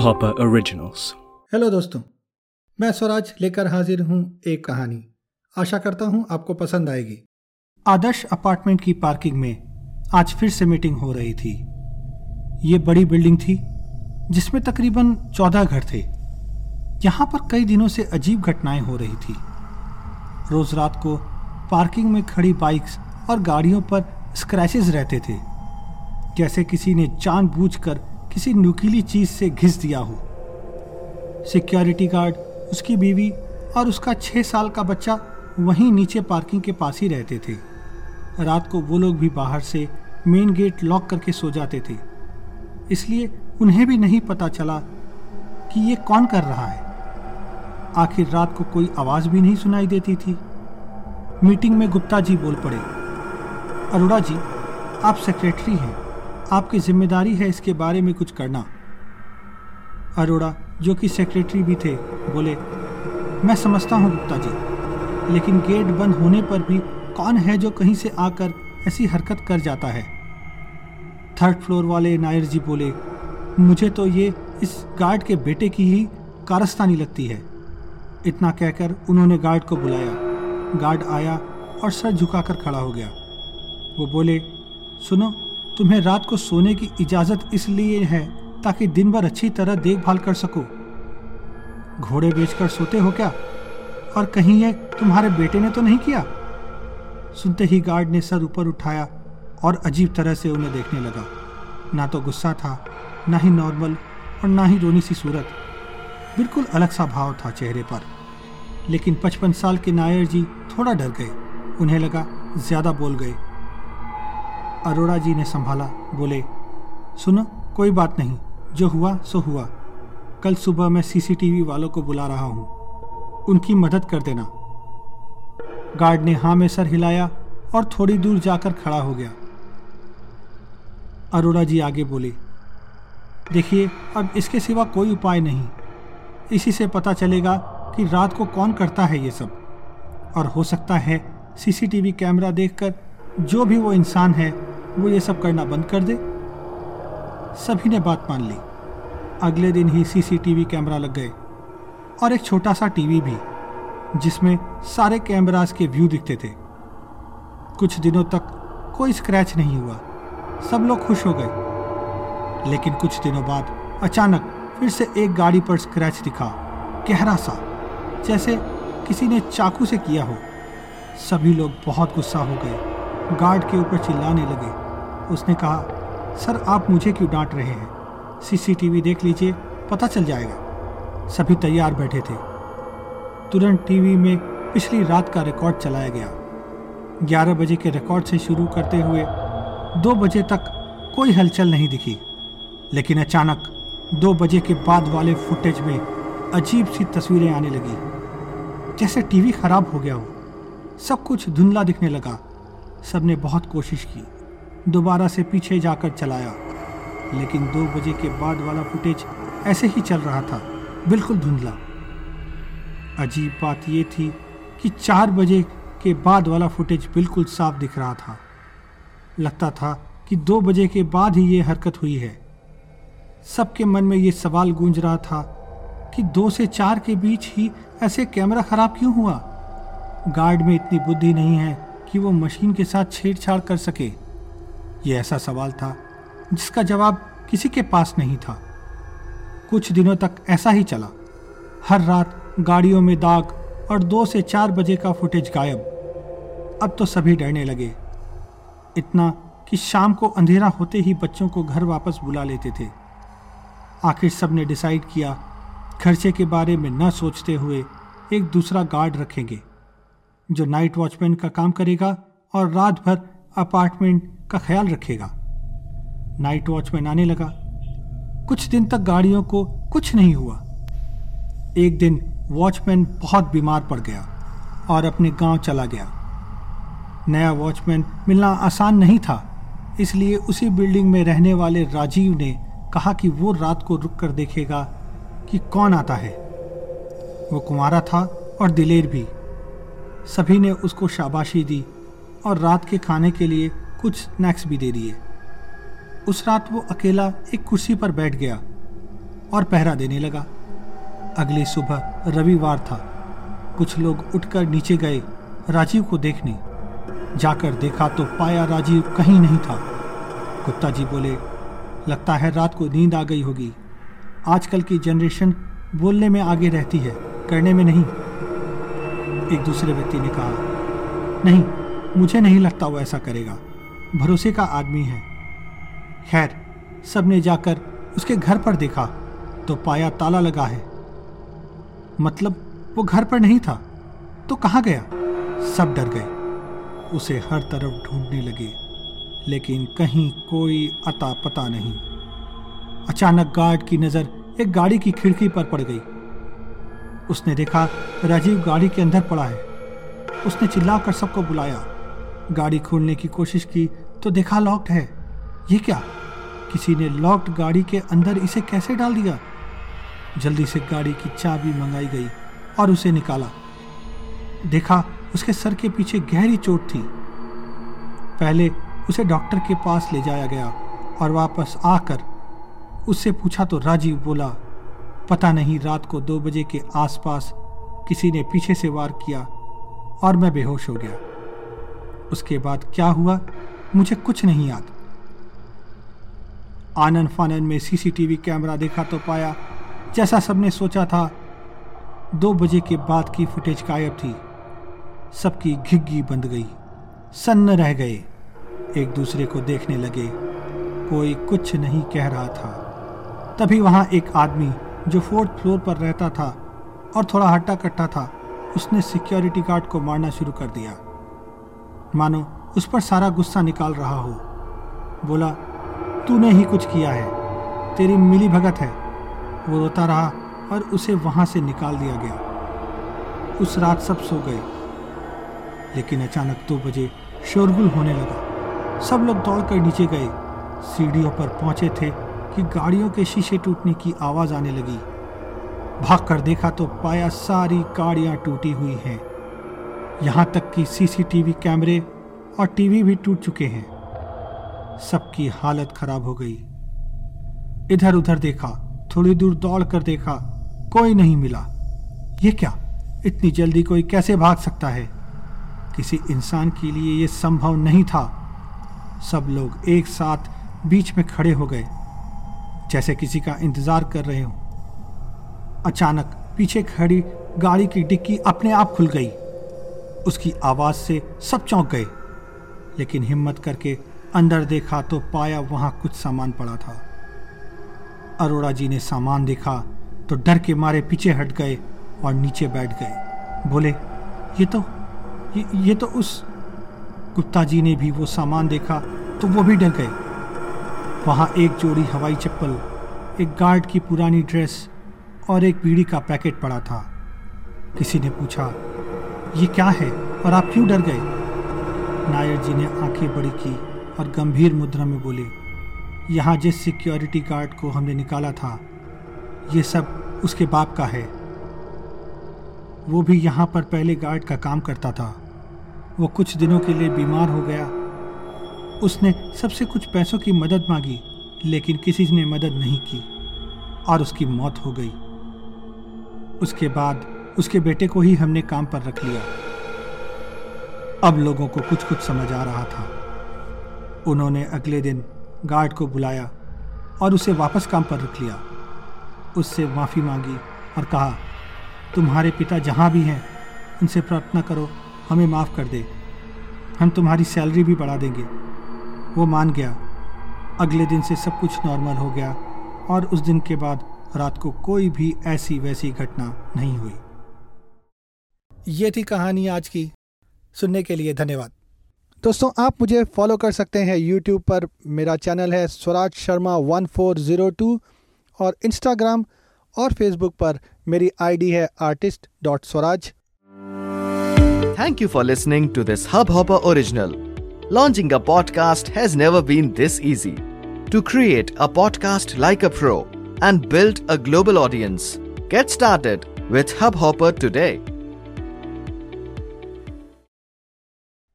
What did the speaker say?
Hopper originals hello दोस्तों। मैं स्वराज लेकर हाजिर हूँ एक कहानी। आशा करता हूँ आपको पसंद आएगी। आदर्श अपार्टमेंट की पार्किंग में आज फिर से मीटिंग हो रही थी। ये बड़ी बिल्डिंग थी, जिसमें तकरीबन चौदह घर थे। यहाँ पर कई दिनों से अजीब घटनाएँ हो रही थी। रोज रात को पार्किंग में खड़ी बाइक्स और गाड़ियों पर स्क्रैचेस रहते थे। जैसे किसी ने जानबूझकर किसी नुकीली चीज़ से घिस दिया हो। सिक्योरिटी गार्ड, उसकी बीवी और उसका छह साल का बच्चा वहीं नीचे पार्किंग के पास ही रहते थे। रात को वो लोग भी बाहर से मेन गेट लॉक करके सो जाते थे। इसलिए उन्हें भी नहीं पता चला कि ये कौन कर रहा है। आखिर रात को कोई आवाज़ भी नहीं सुनाई देती थी। मीटिंग में गुप्ता जी बोल पड़े, अरोड़ा जी, आप सेक्रेटरी हैं। आपकी ज़िम्मेदारी है इसके बारे में कुछ करना। अरोड़ा, जो कि सेक्रेटरी भी थे, बोले, मैं समझता हूँ गुप्ता जी, लेकिन गेट बंद होने पर भी कौन है जो कहीं से आकर ऐसी हरकत कर जाता है? थर्ड फ्लोर वाले नायर जी बोले, मुझे तो ये इस गार्ड के बेटे की ही कारस्तानी लगती है। इतना कहकर उन्होंने गार्ड को बुलाया। गार्ड आया और सर झुकाकर खड़ा हो गया। वो बोले, सुनो तुम्हें रात को सोने की इजाज़त इसलिए है ताकि दिन भर अच्छी तरह देखभाल कर सको। घोड़े बेचकर सोते हो क्या? और कहीं ये तुम्हारे बेटे ने तो नहीं किया? सुनते ही गार्ड ने सर ऊपर उठाया और अजीब तरह से उन्हें देखने लगा। ना तो गुस्सा था, ना ही नॉर्मल और ना ही रोनी सी सूरत। बिल्कुल अलग सा भाव था चेहरे पर। लेकिन पचपन साल के नायर जी थोड़ा डर गए। उन्हें लगा ज़्यादा बोल गए। अरोड़ा जी ने संभाला, बोले, सुनो, कोई बात नहीं, जो हुआ, सो हुआ। कल सुबह मैं सीसीटीवी वालों को बुला रहा हूँ। उनकी मदद कर देना। गार्ड ने हाँ में सर हिलाया और थोड़ी दूर जाकर खड़ा हो गया। अरोड़ा जी आगे बोले, देखिए, अब इसके सिवा कोई उपाय नहीं। इसी से पता चलेगा कि रात को कौन करता है ये सब। और हो सकता है सीसीटीवी कैमरा देखकर जो भी वो इंसान है वो ये सब करना बंद कर दे। सभी ने बात मान ली। अगले दिन ही सीसीटीवी कैमरा लग गए। और एक छोटा सा टीवी भी, जिसमें सारे कैमराज के व्यू दिखते थे। कुछ दिनों तक कोई स्क्रैच नहीं हुआ। सब लोग खुश हो गए। लेकिन कुछ दिनों बाद अचानक फिर से एक गाड़ी पर स्क्रैच दिखा। गहरा सा, जैसे किसी ने चाकू से किया हो। सभी लोग बहुत गुस्सा हो गए। गार्ड के ऊपर चिल्लाने लगे। उसने कहा, सर, आप मुझे क्यों डांट रहे हैं? सीसीटीवी देख लीजिए, पता चल जाएगा। सभी तैयार बैठे थे। तुरंत टीवी में पिछली रात का रिकॉर्ड चलाया गया। 11 बजे के रिकॉर्ड से शुरू करते हुए दो बजे तक कोई हलचल नहीं दिखी, लेकिन अचानक दो बजे के बाद वाले फुटेज में अजीब सी तस्वीरें आने लगी। जैसे टीवी खराब हो गया हो, सब कुछ धुंधला दिखने लगा। सबने बहुत कोशिश की। दोबारा से पीछे जाकर चलाया। लेकिन दो बजे के बाद वाला फुटेज ऐसे ही चल रहा था। बिल्कुल धुंधला। अजीब बात यह थी कि चार बजे के बाद वाला फुटेज बिल्कुल साफ़ दिख रहा था। लगता था कि दो बजे के बाद ही ये हरकत हुई है। सबके मन में ये सवाल गूंज रहा था कि दो से चार के बीच ही ऐसे कैमरा खराब क्यों हुआ? गार्ड में इतनी बुद्धि नहीं है कि वो मशीन के साथ छेड़छाड़ कर सके। ये ऐसा सवाल था, जिसका जवाब किसी के पास नहीं था। कुछ दिनों तक ऐसा ही चला। हर रात गाड़ियों में दाग और दो से चार बजे का फुटेज गायब। अब तो सभी डरने लगे। इतना कि शाम को अंधेरा होते ही बच्चों को घर वापस बुला लेते थे। आखिर सबने डिसाइड किया, खर्चे के बारे में न सोचते हुए एक दूसरा गार्ड रखेंगे, जो नाइट वॉचमैन का काम करेगा और रात भर अपार्टमेंट का ख्याल रखेगा। नाइट वॉचमैन आने लगा, कुछ दिन तक गाड़ियों को कुछ नहीं हुआ। एक दिन वॉचमैन बहुत बीमार पड़ गया और अपने गाँव चला गया। नया वॉचमैन मिलना आसान नहीं था, इसलिए उसी बिल्डिंग में रहने वाले राजीव ने कहा कि वो रात को रुक कर देखेगा कि कौन आता है। वो कुमारा था और दिलेर भी। सभी ने उसको शाबाशी दी और रात के खाने के लिए कुछ स्नैक्स भी दे दिए। उस रात वो अकेला एक कुर्सी पर बैठ गया और पहरा देने लगा। अगली सुबह रविवार था। कुछ लोग उठकर नीचे गए राजीव को देखने। जाकर देखा तो पाया राजीव कहीं नहीं था। कुत्ता जी बोले, लगता है रात को नींद आ गई होगी। आजकल की जनरेशन बोलने में आगे रहती है, करने में नहीं। एक दूसरे व्यक्ति ने कहा, नहीं मुझे नहीं लगता वो ऐसा करेगा। भरोसे का आदमी है। खैर, सबने जाकर उसके घर पर देखा तो पाया ताला लगा है। मतलब वो घर पर नहीं था तो कहाँ गया? सब डर गए। उसे हर तरफ़ ढूँढने लगे, लेकिन कहीं कोई अता पता नहीं। अचानक गार्ड की नज़र एक गाड़ी की खिड़की पर पड़ गई। उसने देखा, राजीव गाड़ी के अंदर पड़ा है। उसने चिल्लाकर सबको बुलाया। गाड़ी खोलने की कोशिश की तो देखा लॉक्ड है। ये क्या? किसी ने लॉक्ड गाड़ी के अंदर इसे कैसे डाल दिया? जल्दी से गाड़ी की चाबी मंगाई गई और उसे निकाला। देखा, उसके सर के पीछे गहरी चोट थी। पहले उसे डॉक्टर के पास ले जाया गया और वापस आकर उससे पूछा तो राजीव बोला, पता नहीं, रात को दो बजे के आसपास किसी ने पीछे से वार किया और मैं बेहोश हो गया। उसके बाद क्या हुआ, मुझे कुछ नहीं याद। आनंद फानन में सीसीटीवी कैमरा देखा तो पाया, जैसा सबने सोचा था, दो बजे के बाद की फुटेज गायब थी। सबकी घिग्गी बंद गई, सन्न रह गए, एक दूसरे को देखने लगे। कोई कुछ नहीं कह रहा था। तभी वहाँ एक आदमी, जो फोर्थ फ्लोर पर रहता था और थोड़ा हट्टा कट्टा था, उसने सिक्योरिटी गार्ड को मारना शुरू कर दिया। मानो उस पर सारा गुस्सा निकाल रहा हो। बोला, तूने ही कुछ किया है। तेरी मिली भगत है। वो रोता रहा और उसे वहाँ से निकाल दिया गया। उस रात सब सो गए। लेकिन अचानक दो बजे शोरगुल होने लगा। सब लोग दौड़कर नीचे गए। सीढ़ियों पर पहुँचे थे कि गाड़ियों के शीशे टूटने की आवाज़ आने लगी। भागकर देखा तो पाया सारी गाड़ियाँ टूटी हुई हैं। यहाँ तक कि सीसीटीवी कैमरे और टीवी भी टूट चुके हैं। सबकी हालत खराब हो गई। इधर उधर देखा, थोड़ी दूर दौड़ कर देखा, कोई नहीं मिला। ये क्या? इतनी जल्दी कोई कैसे भाग सकता है? किसी इंसान के लिए यह संभव नहीं था। सब लोग एक साथ बीच में खड़े हो गए, जैसे किसी का इंतज़ार कर रहे हो। अचानक पीछे खड़ी गाड़ी की डिक्की अपने आप खुल गई। उसकी आवाज़ से सब चौंक गए। लेकिन हिम्मत करके अंदर देखा तो पाया वहाँ कुछ सामान पड़ा था। अरोड़ा जी ने सामान देखा तो डर के मारे पीछे हट गए और नीचे बैठ गए। बोले ये तो ये, ये तो उस गुप्ता जी ने भी वो सामान देखा तो वो भी डर गए। वहाँ एक जोड़ी हवाई चप्पल एक गार्ड की पुरानी ड्रेस और एक बीड़ी का पैकेट पड़ा था। किसी ने पूछा ये क्या है? और आप क्यों डर गए? नायर जी ने आँखें बड़ी की और गंभीर मुद्रा में बोले, यहाँ जिस सिक्योरिटी गार्ड को हमने निकाला था, ये सब उसके बाप का है। वो भी यहाँ पर पहले गार्ड का काम करता था। वो कुछ दिनों के लिए बीमार हो गया। उसने सबसे कुछ पैसों की मदद मांगी, लेकिन किसी ने मदद नहीं की और उसकी मौत हो गई। उसके बाद उसके बेटे को ही हमने काम पर रख लिया। अब लोगों को कुछ कुछ समझ आ रहा था। उन्होंने अगले दिन गार्ड को बुलाया और उसे वापस काम पर रख लिया। उससे माफ़ी मांगी और कहा, तुम्हारे पिता जहाँ भी हैं, उनसे प्रार्थना करो, हमें माफ़ कर दे। हम तुम्हारी सैलरी भी बढ़ा देंगे। वो मान गया। अगले दिन से सब कुछ नॉर्मल हो गया और उस दिन के बाद रात को कोई भी ऐसी वैसी घटना नहीं हुई। ये थी कहानी आज की। सुनने के लिए धन्यवाद। दोस्तों आप मुझे फॉलो कर सकते हैं यूट्यूब पर। मेरा चैनल है Swaraj Sharma one four zero two और इंस्टाग्राम और फेसबुक पर मेरी आईडी है artist dot Swaraj thank you for listening to this Hubhopper original Launching a podcast has never been this easy. To create a podcast like a pro and build a global audience, get started with Hubhopper today.